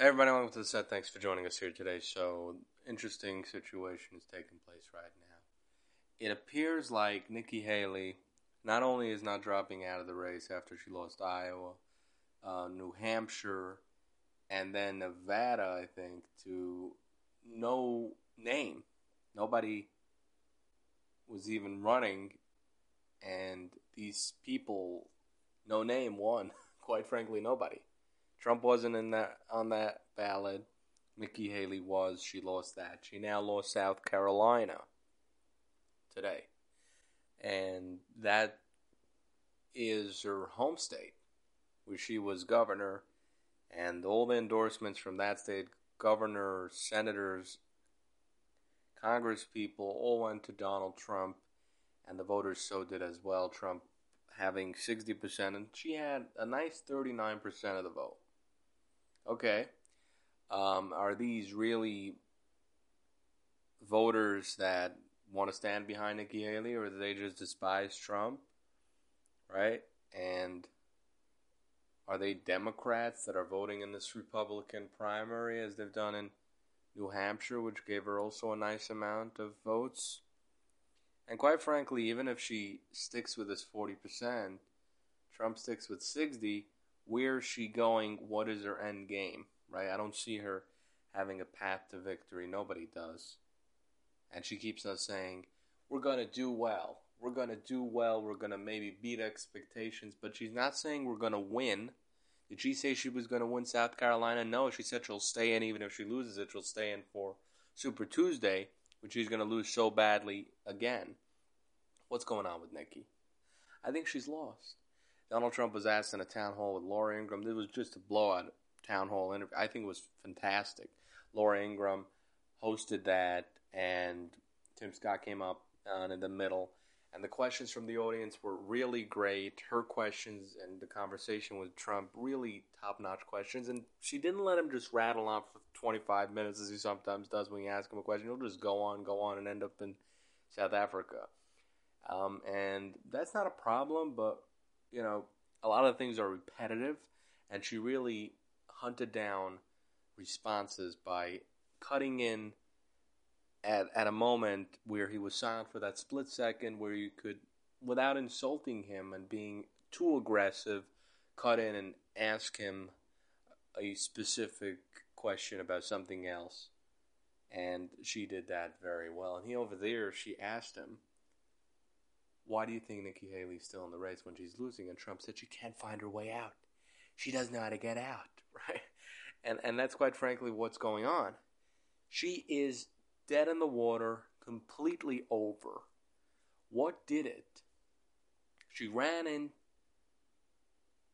Everybody, welcome to the set. Thanks for joining us here today. So, interesting situation is taking place right now. It appears like Nikki Haley not only is not dropping out of the race after she lost Iowa, uh, New Hampshire, and then Nevada, I think, to no name. Nobody was even running, and these people, no name, won. Quite frankly, nobody. Trump wasn't in that on that ballot. Nikki Haley was. She lost that. She now lost South Carolina today. And that is her home state, where she was governor. And all the endorsements from that state, governors, senators, Congress people, all went to Donald Trump. And the voters so did as well. Trump having 60%, and she had a nice 39% of the vote. Okay. Um, are these really voters that want to stand behind Nikki Haley, or do they just despise Trump? Right? And are they Democrats that are voting in this Republican primary as they've done in New Hampshire, which gave her also a nice amount of votes? And quite frankly, even if she sticks with this 40%, Trump sticks with 60, where's she going? What is her end game? Right? I don't see her having a path to victory. Nobody does. And she keeps on saying, We're going to do well. We're going to do well. We're going to maybe beat expectations. But she's not saying we're going to win. Did she say she was going to win South Carolina? No, she said she'll stay in. Even if she loses it, she'll stay in for Super Tuesday, which she's going to lose so badly again. What's going on with Nikki? I think she's lost. Donald Trump was asked in a town hall with Laura Ingraham. It was just a blowout town hall interview. I think it was fantastic. Laura Ingraham hosted that, and Tim Scott came up uh, in the middle. And the questions from the audience were really great. Her questions and the conversation with Trump, really top notch questions. And she didn't let him just rattle on for 25 minutes as he sometimes does when you ask him a question. He'll just go on, go on, and end up in South Africa. Um, and that's not a problem, but you know, a lot of things are repetitive, and she really hunted down responses by cutting in at at a moment where he was silent for that split second, where you could, without insulting him and being too aggressive, cut in and ask him a specific question about something else. And she did that very well. And he over there, she asked him, why do you think Nikki Haley's still in the race when she's losing? And Trump said she can't find her way out. She doesn't know how to get out, right? And and that's quite frankly what's going on. She is dead in the water, completely over. What did it? She ran in,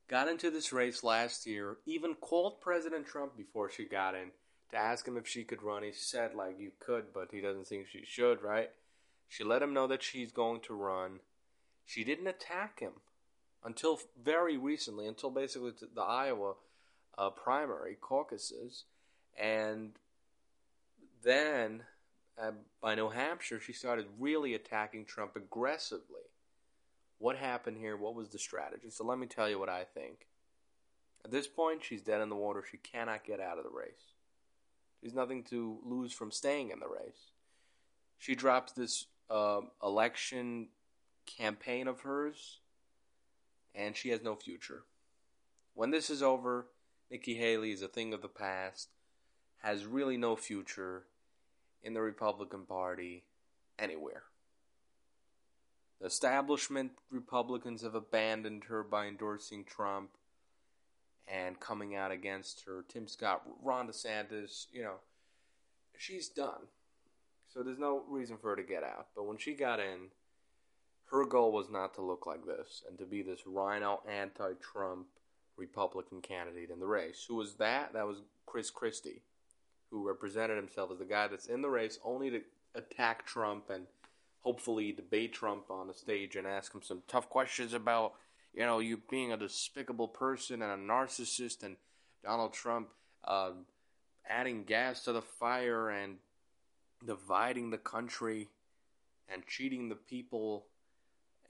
got into this race last year, even called President Trump before she got in to ask him if she could run. He said, like, you could, but he doesn't think she should, right? She let him know that she's going to run. She didn't attack him until very recently, until basically the Iowa uh, primary caucuses. And then uh, by New Hampshire, she started really attacking Trump aggressively. What happened here? What was the strategy? So let me tell you what I think. At this point, she's dead in the water. She cannot get out of the race. She's nothing to lose from staying in the race. She drops this uh, election campaign of hers, and she has no future. When this is over, Nikki Haley is a thing of the past, has really no future in the Republican Party anywhere. The establishment Republicans have abandoned her by endorsing Trump and coming out against her. Tim Scott, Ron DeSantis, you know, she's done. So there's no reason for her to get out. But when she got in, her goal was not to look like this and to be this rhino anti Trump Republican candidate in the race. Who was that? That was Chris Christie, who represented himself as the guy that's in the race only to attack Trump and hopefully debate Trump on the stage and ask him some tough questions about, you know, you being a despicable person and a narcissist and Donald Trump uh, adding gas to the fire and dividing the country and cheating the people,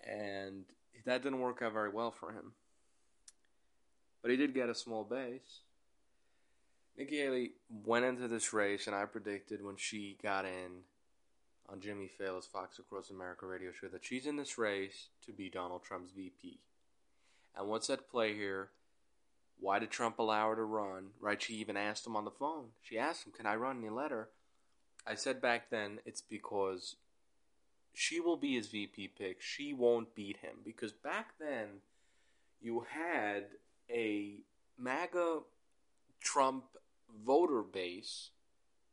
and that didn't work out very well for him. But he did get a small base. Nikki Haley went into this race, and I predicted when she got in on Jimmy Failla's Fox Across America radio show that she's in this race to be Donald Trump's VP. And what's at play here? Why did Trump allow her to run? Right? She even asked him on the phone. She asked him, Can I run? And he let her. I said back then it's because she will be his VP pick. She won't beat him. Because back then, you had a MAGA Trump voter base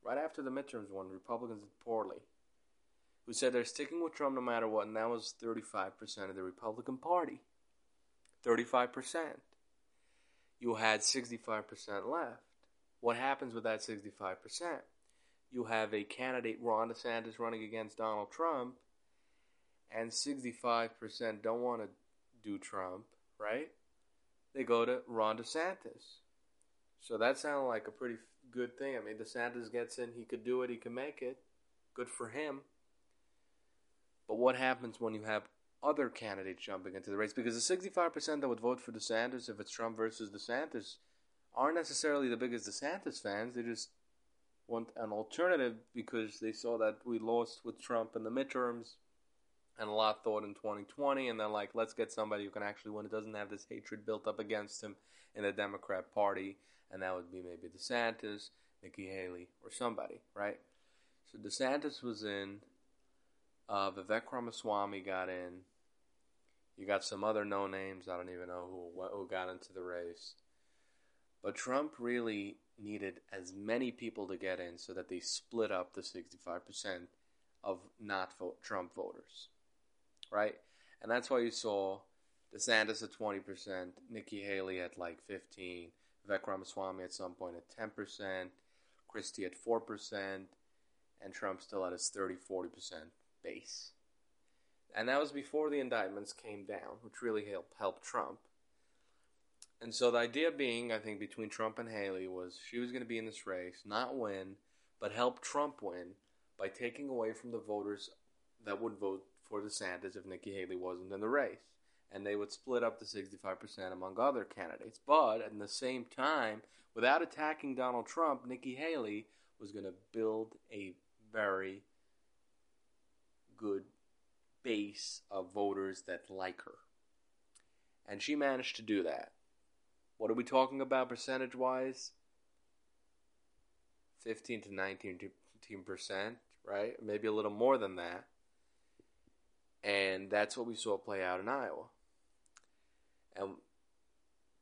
right after the midterms when Republicans did poorly who said they're sticking with Trump no matter what, and that was 35% of the Republican Party. 35%. You had 65% left. What happens with that 65%? You have a candidate, Ron DeSantis, running against Donald Trump, and 65% don't want to do Trump, right? They go to Ron DeSantis. So that sounded like a pretty good thing. I mean, DeSantis gets in, he could do it, he can make it. Good for him. But what happens when you have other candidates jumping into the race? Because the 65% that would vote for DeSantis, if it's Trump versus DeSantis, aren't necessarily the biggest DeSantis fans. They just want an alternative because they saw that we lost with Trump in the midterms and a lot thought in 2020. And they're like, let's get somebody who can actually win. It doesn't have this hatred built up against him in the Democrat Party. And that would be maybe DeSantis, Nikki Haley, or somebody, right? So DeSantis was in. Uh, Vivek Ramaswamy got in. You got some other no names. I don't even know who who got into the race. But Trump really needed as many people to get in so that they split up the 65% of not vote Trump voters. Right? And that's why you saw DeSantis at 20%, Nikki Haley at like 15, Vivek Ramaswamy at some point at 10%, Christie at 4%, and Trump still at his 30 40% base. And that was before the indictments came down, which really helped, helped Trump. And so the idea being, I think, between Trump and Haley was she was going to be in this race, not win, but help Trump win by taking away from the voters that would vote for DeSantis if Nikki Haley wasn't in the race. And they would split up the 65% among other candidates. But at the same time, without attacking Donald Trump, Nikki Haley was going to build a very good base of voters that like her. And she managed to do that. What are we talking about percentage wise? 15 to 19 percent, right? Maybe a little more than that. And that's what we saw play out in Iowa. And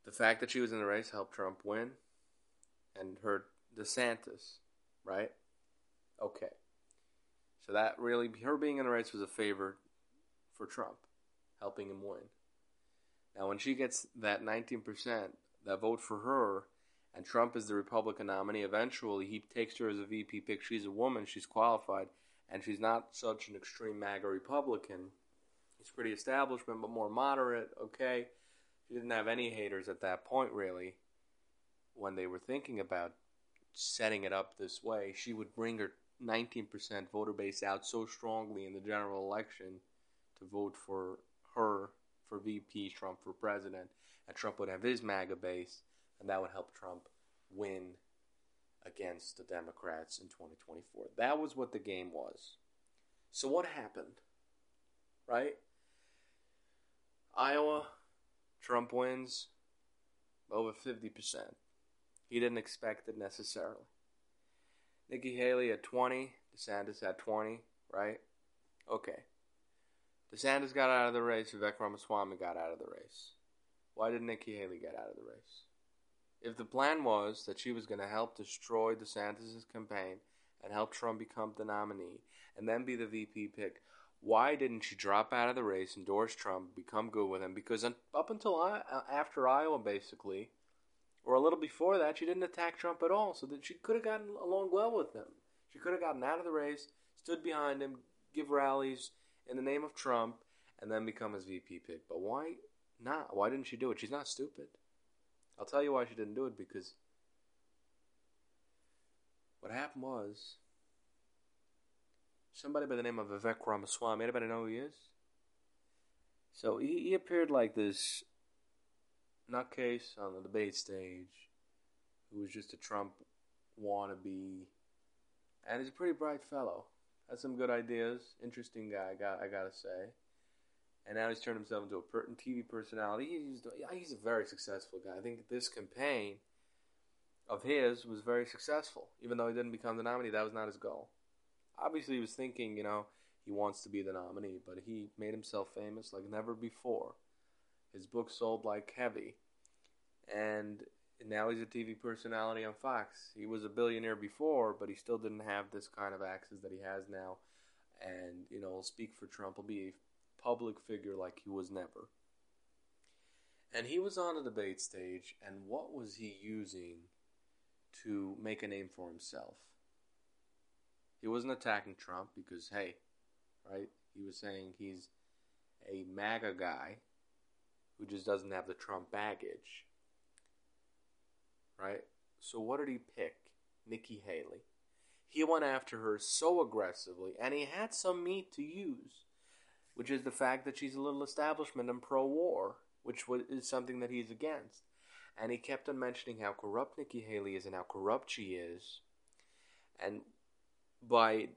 the fact that she was in the race helped Trump win and hurt DeSantis, right? Okay. So that really, her being in the race was a favor for Trump, helping him win. Now, when she gets that 19% that vote for her, and Trump is the Republican nominee, eventually he takes her as a VP pick. She's a woman, she's qualified, and she's not such an extreme MAGA Republican. He's pretty establishment, but more moderate, okay? She didn't have any haters at that point, really, when they were thinking about setting it up this way. She would bring her 19% voter base out so strongly in the general election to vote for her for VP, Trump for president, and Trump would have his MAGA base, and that would help Trump win against the Democrats in 2024. That was what the game was. So what happened? Right? Iowa, Trump wins over 50%. He didn't expect it necessarily. Nikki Haley at 20, DeSantis at 20, right? Okay. DeSantis got out of the race, Vivek Ramaswamy got out of the race. Why did Nikki Haley get out of the race? If the plan was that she was going to help destroy DeSantis' campaign and help Trump become the nominee and then be the VP pick, why didn't she drop out of the race, endorse Trump, become good with him? Because up until I, uh, after Iowa, basically, or a little before that, she didn't attack Trump at all, so that she could have gotten along well with him. She could have gotten out of the race, stood behind him, give rallies in the name of Trump, and then become his VP pick. But why not? Why didn't she do it? She's not stupid. I'll tell you why she didn't do it because what happened was somebody by the name of Vivek Ramaswamy. Anybody know who he is? So he, he appeared like this nutcase on the debate stage who was just a Trump wannabe, and he's a pretty bright fellow. Has some good ideas. Interesting guy, I got I gotta say. And now he's turned himself into a TV personality. He's he's a very successful guy. I think this campaign of his was very successful, even though he didn't become the nominee. That was not his goal. Obviously, he was thinking, you know, he wants to be the nominee, but he made himself famous like never before. His book sold like heavy, and now he's a TV personality on Fox. He was a billionaire before, but he still didn't have this kind of access that he has now. And, you know, speak for Trump, will be a public figure like he was never. And he was on a debate stage, and what was he using to make a name for himself? He wasn't attacking Trump because, hey, right? He was saying he's a MAGA guy who just doesn't have the Trump baggage right? So what did he pick? Nikki Haley. He went after her so aggressively, and he had some meat to use, which is the fact that she's a little establishment and pro-war, which is something that he's against. And he kept on mentioning how corrupt Nikki Haley is and how corrupt she is. And by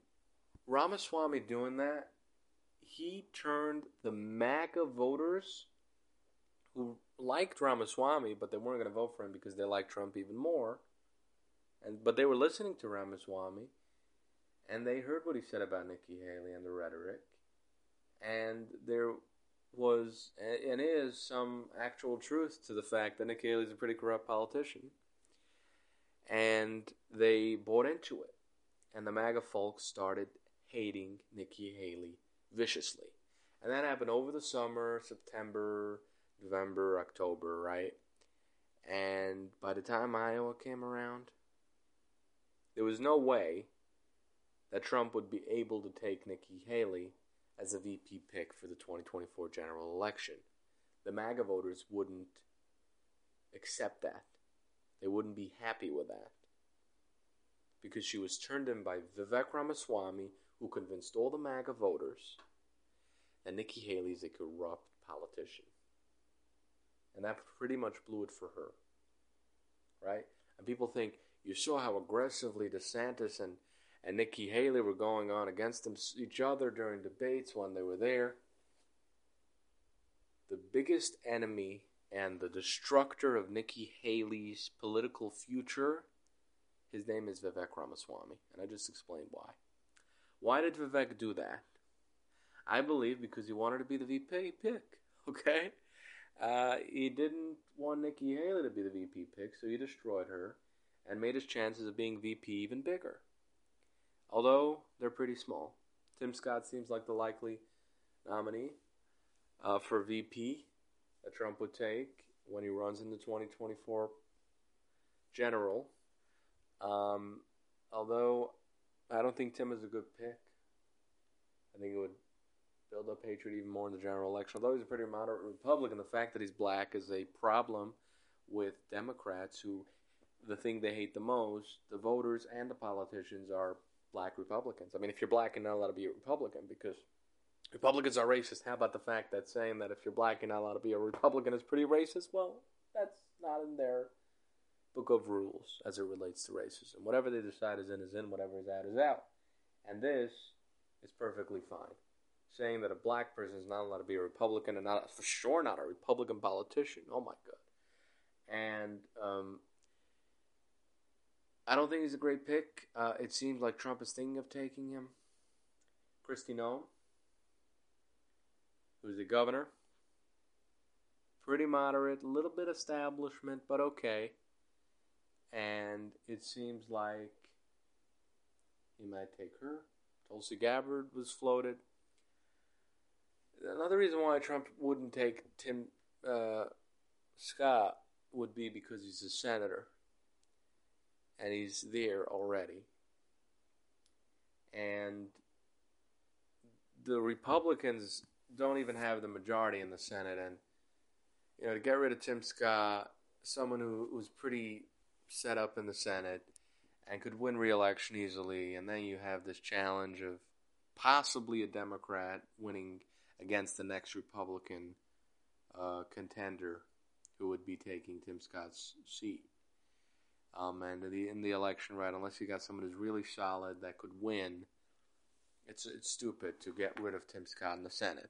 Ramaswamy doing that, he turned the MAGA voters who liked Ramaswamy, but they weren't going to vote for him because they liked Trump even more. And but they were listening to Ramaswamy, and they heard what he said about Nikki Haley and the rhetoric, and there was and is some actual truth to the fact that Nikki Haley is a pretty corrupt politician, and they bought into it, and the MAGA folks started hating Nikki Haley viciously, and that happened over the summer, September November, October, right? And by the time Iowa came around, there was no way that Trump would be able to take Nikki Haley as a VP pick for the 2024 general election. The MAGA voters wouldn't accept that. They wouldn't be happy with that. Because she was turned in by Vivek Ramaswamy, who convinced all the MAGA voters that Nikki Haley is a corrupt politician and that pretty much blew it for her. Right? And people think you saw how aggressively DeSantis and, and Nikki Haley were going on against them, each other during debates when they were there. The biggest enemy and the destructor of Nikki Haley's political future, his name is Vivek Ramaswamy, and I just explained why. Why did Vivek do that? I believe because he wanted to be the VP pick, okay? Uh, he didn't want Nikki Haley to be the VP pick, so he destroyed her and made his chances of being VP even bigger. Although they're pretty small. Tim Scott seems like the likely nominee uh, for VP that Trump would take when he runs in the 2024 general. Um, although I don't think Tim is a good pick. I think it would build up hatred even more in the general election. Although he's a pretty moderate Republican, the fact that he's black is a problem with Democrats who the thing they hate the most, the voters and the politicians are black Republicans. I mean, if you're black, you're not allowed to be a Republican because Republicans are racist. How about the fact that saying that if you're black, you're not allowed to be a Republican is pretty racist? Well, that's not in their book of rules as it relates to racism. Whatever they decide is in is in, whatever is out is out. And this is perfectly fine saying that a black person is not allowed to be a Republican and not for sure not a Republican politician. Oh my god! And um, I don't think he's a great pick. Uh, it seems like Trump is thinking of taking him. Kristi Noem, who's the governor, pretty moderate, a little bit establishment, but okay. And it seems like he might take her. Tulsi Gabbard was floated another reason why Trump wouldn't take Tim uh, Scott would be because he's a senator and he's there already. And the Republicans don't even have the majority in the Senate. And, you know, to get rid of Tim Scott, someone who was pretty set up in the Senate and could win re election easily, and then you have this challenge of possibly a Democrat winning against the next Republican uh, contender who would be taking Tim Scott's seat. Um, and in the in the election, right, unless you got someone who's really solid that could win, it's it's stupid to get rid of Tim Scott in the Senate.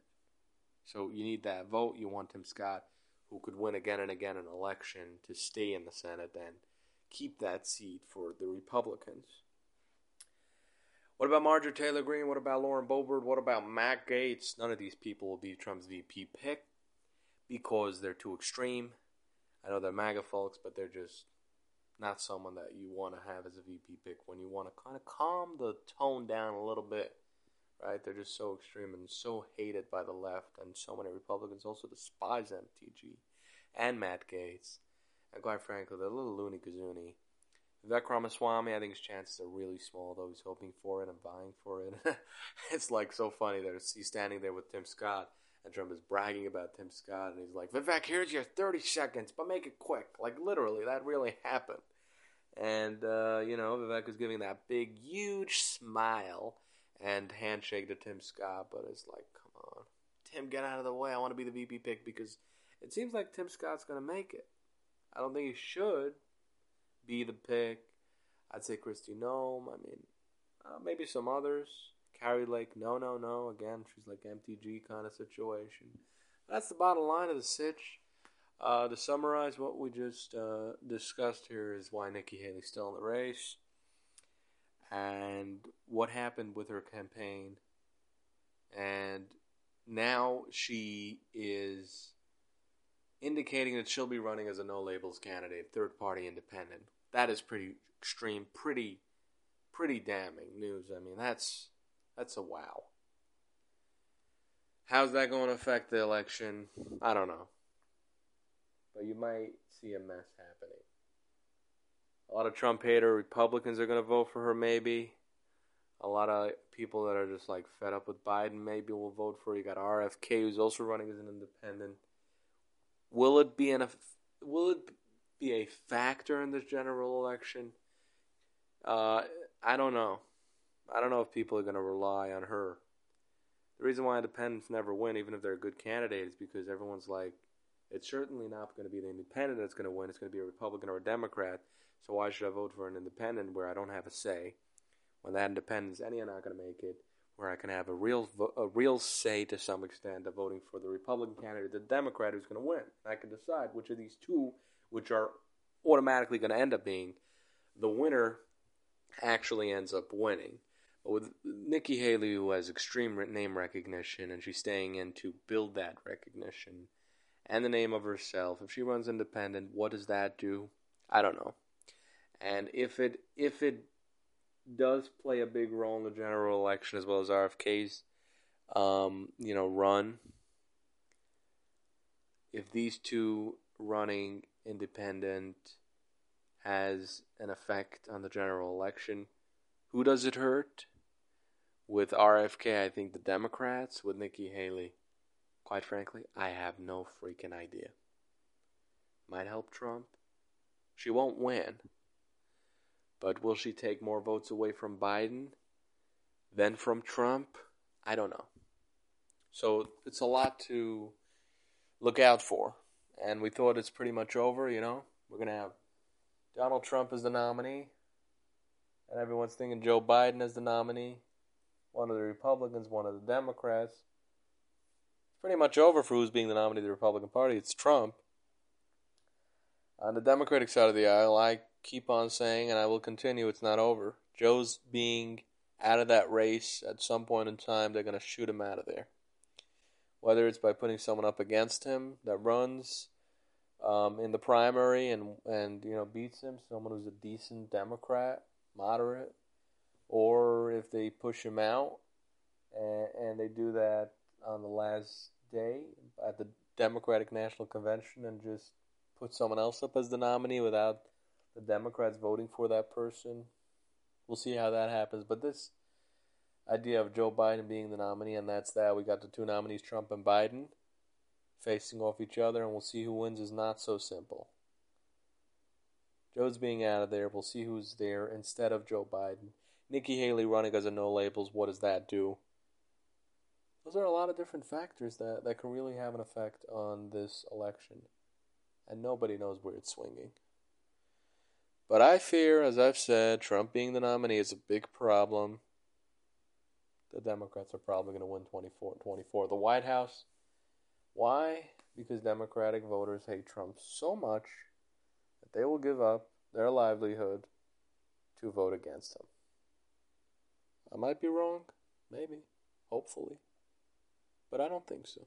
So you need that vote. You want Tim Scott, who could win again and again an election, to stay in the Senate and keep that seat for the Republicans. What about Marjorie Taylor Greene? What about Lauren Boebert? What about Matt Gaetz? None of these people will be Trump's VP pick because they're too extreme. I know they're MAGA folks, but they're just not someone that you want to have as a VP pick when you want to kind of calm the tone down a little bit. Right? They're just so extreme and so hated by the left, and so many Republicans also despise MTG and Matt Gaetz. And quite frankly, they're a little loony kazoony. Vivek Ramaswamy, I think his chances are really small, though he's hoping for it and vying for it. it's like so funny that he's standing there with Tim Scott, and Trump is bragging about Tim Scott, and he's like, Vivek, here's your 30 seconds, but make it quick. Like, literally, that really happened. And, uh, you know, Vivek is giving that big, huge smile and handshake to Tim Scott, but it's like, come on. Tim, get out of the way. I want to be the VP pick because it seems like Tim Scott's going to make it. I don't think he should be the pick. I'd say Kristi Noem. I mean, uh, maybe some others. Kari Lake, no, no, no. Again, she's like MTG kind of situation. That's the bottom line of the sitch. Uh, to summarize what we just uh, discussed here is why Nikki Haley's still in the race and what happened with her campaign. And now she is indicating that she'll be running as a no labels candidate, third party independent. That is pretty extreme, pretty pretty damning news. I mean, that's that's a wow. How's that going to affect the election? I don't know. But you might see a mess happening. A lot of Trump hater Republicans are going to vote for her, maybe. A lot of people that are just like fed up with Biden maybe will vote for her. You got RFK, who's also running as an independent. Will it be an will it be a factor in the general election? Uh, I don't know. I don't know if people are going to rely on her. The reason why independents never win, even if they're a good candidate, is because everyone's like, it's certainly not going to be the independent that's going to win. It's going to be a Republican or a Democrat. So why should I vote for an independent where I don't have a say? When that independent I'm not going to make it, where I can have a real a real say to some extent of voting for the Republican candidate, the Democrat who's going to win. I can decide which of these two, which are automatically going to end up being the winner, actually ends up winning. But with Nikki Haley, who has extreme name recognition, and she's staying in to build that recognition and the name of herself. If she runs independent, what does that do? I don't know. And if it if it does play a big role in the general election as well as RFK's, um, you know, run. If these two running independent has an effect on the general election, who does it hurt? With RFK, I think the Democrats. With Nikki Haley, quite frankly, I have no freaking idea. Might help Trump. She won't win. But will she take more votes away from Biden than from Trump? I don't know. So it's a lot to look out for. And we thought it's pretty much over, you know? We're going to have Donald Trump as the nominee. And everyone's thinking Joe Biden as the nominee. One of the Republicans, one of the Democrats. It's pretty much over for who's being the nominee of the Republican Party. It's Trump. On the Democratic side of the aisle, I keep on saying, and I will continue, it's not over. Joe's being out of that race at some point in time, they're going to shoot him out of there. Whether it's by putting someone up against him that runs um, in the primary and, and you know beats him, someone who's a decent Democrat, moderate, or if they push him out and, and they do that on the last day at the Democratic National Convention and just put someone else up as the nominee without the Democrats voting for that person. We'll see how that happens. But this idea of Joe Biden being the nominee, and that's that. We got the two nominees, Trump and Biden, facing off each other, and we'll see who wins is not so simple. Joe's being out of there. We'll see who's there instead of Joe Biden. Nikki Haley running as a no labels. What does that do? Those are a lot of different factors that, that can really have an effect on this election. And nobody knows where it's swinging. But I fear, as I've said, Trump being the nominee is a big problem. The Democrats are probably going to win 24 24. The White House, why? Because Democratic voters hate Trump so much that they will give up their livelihood to vote against him. I might be wrong, maybe, hopefully, but I don't think so.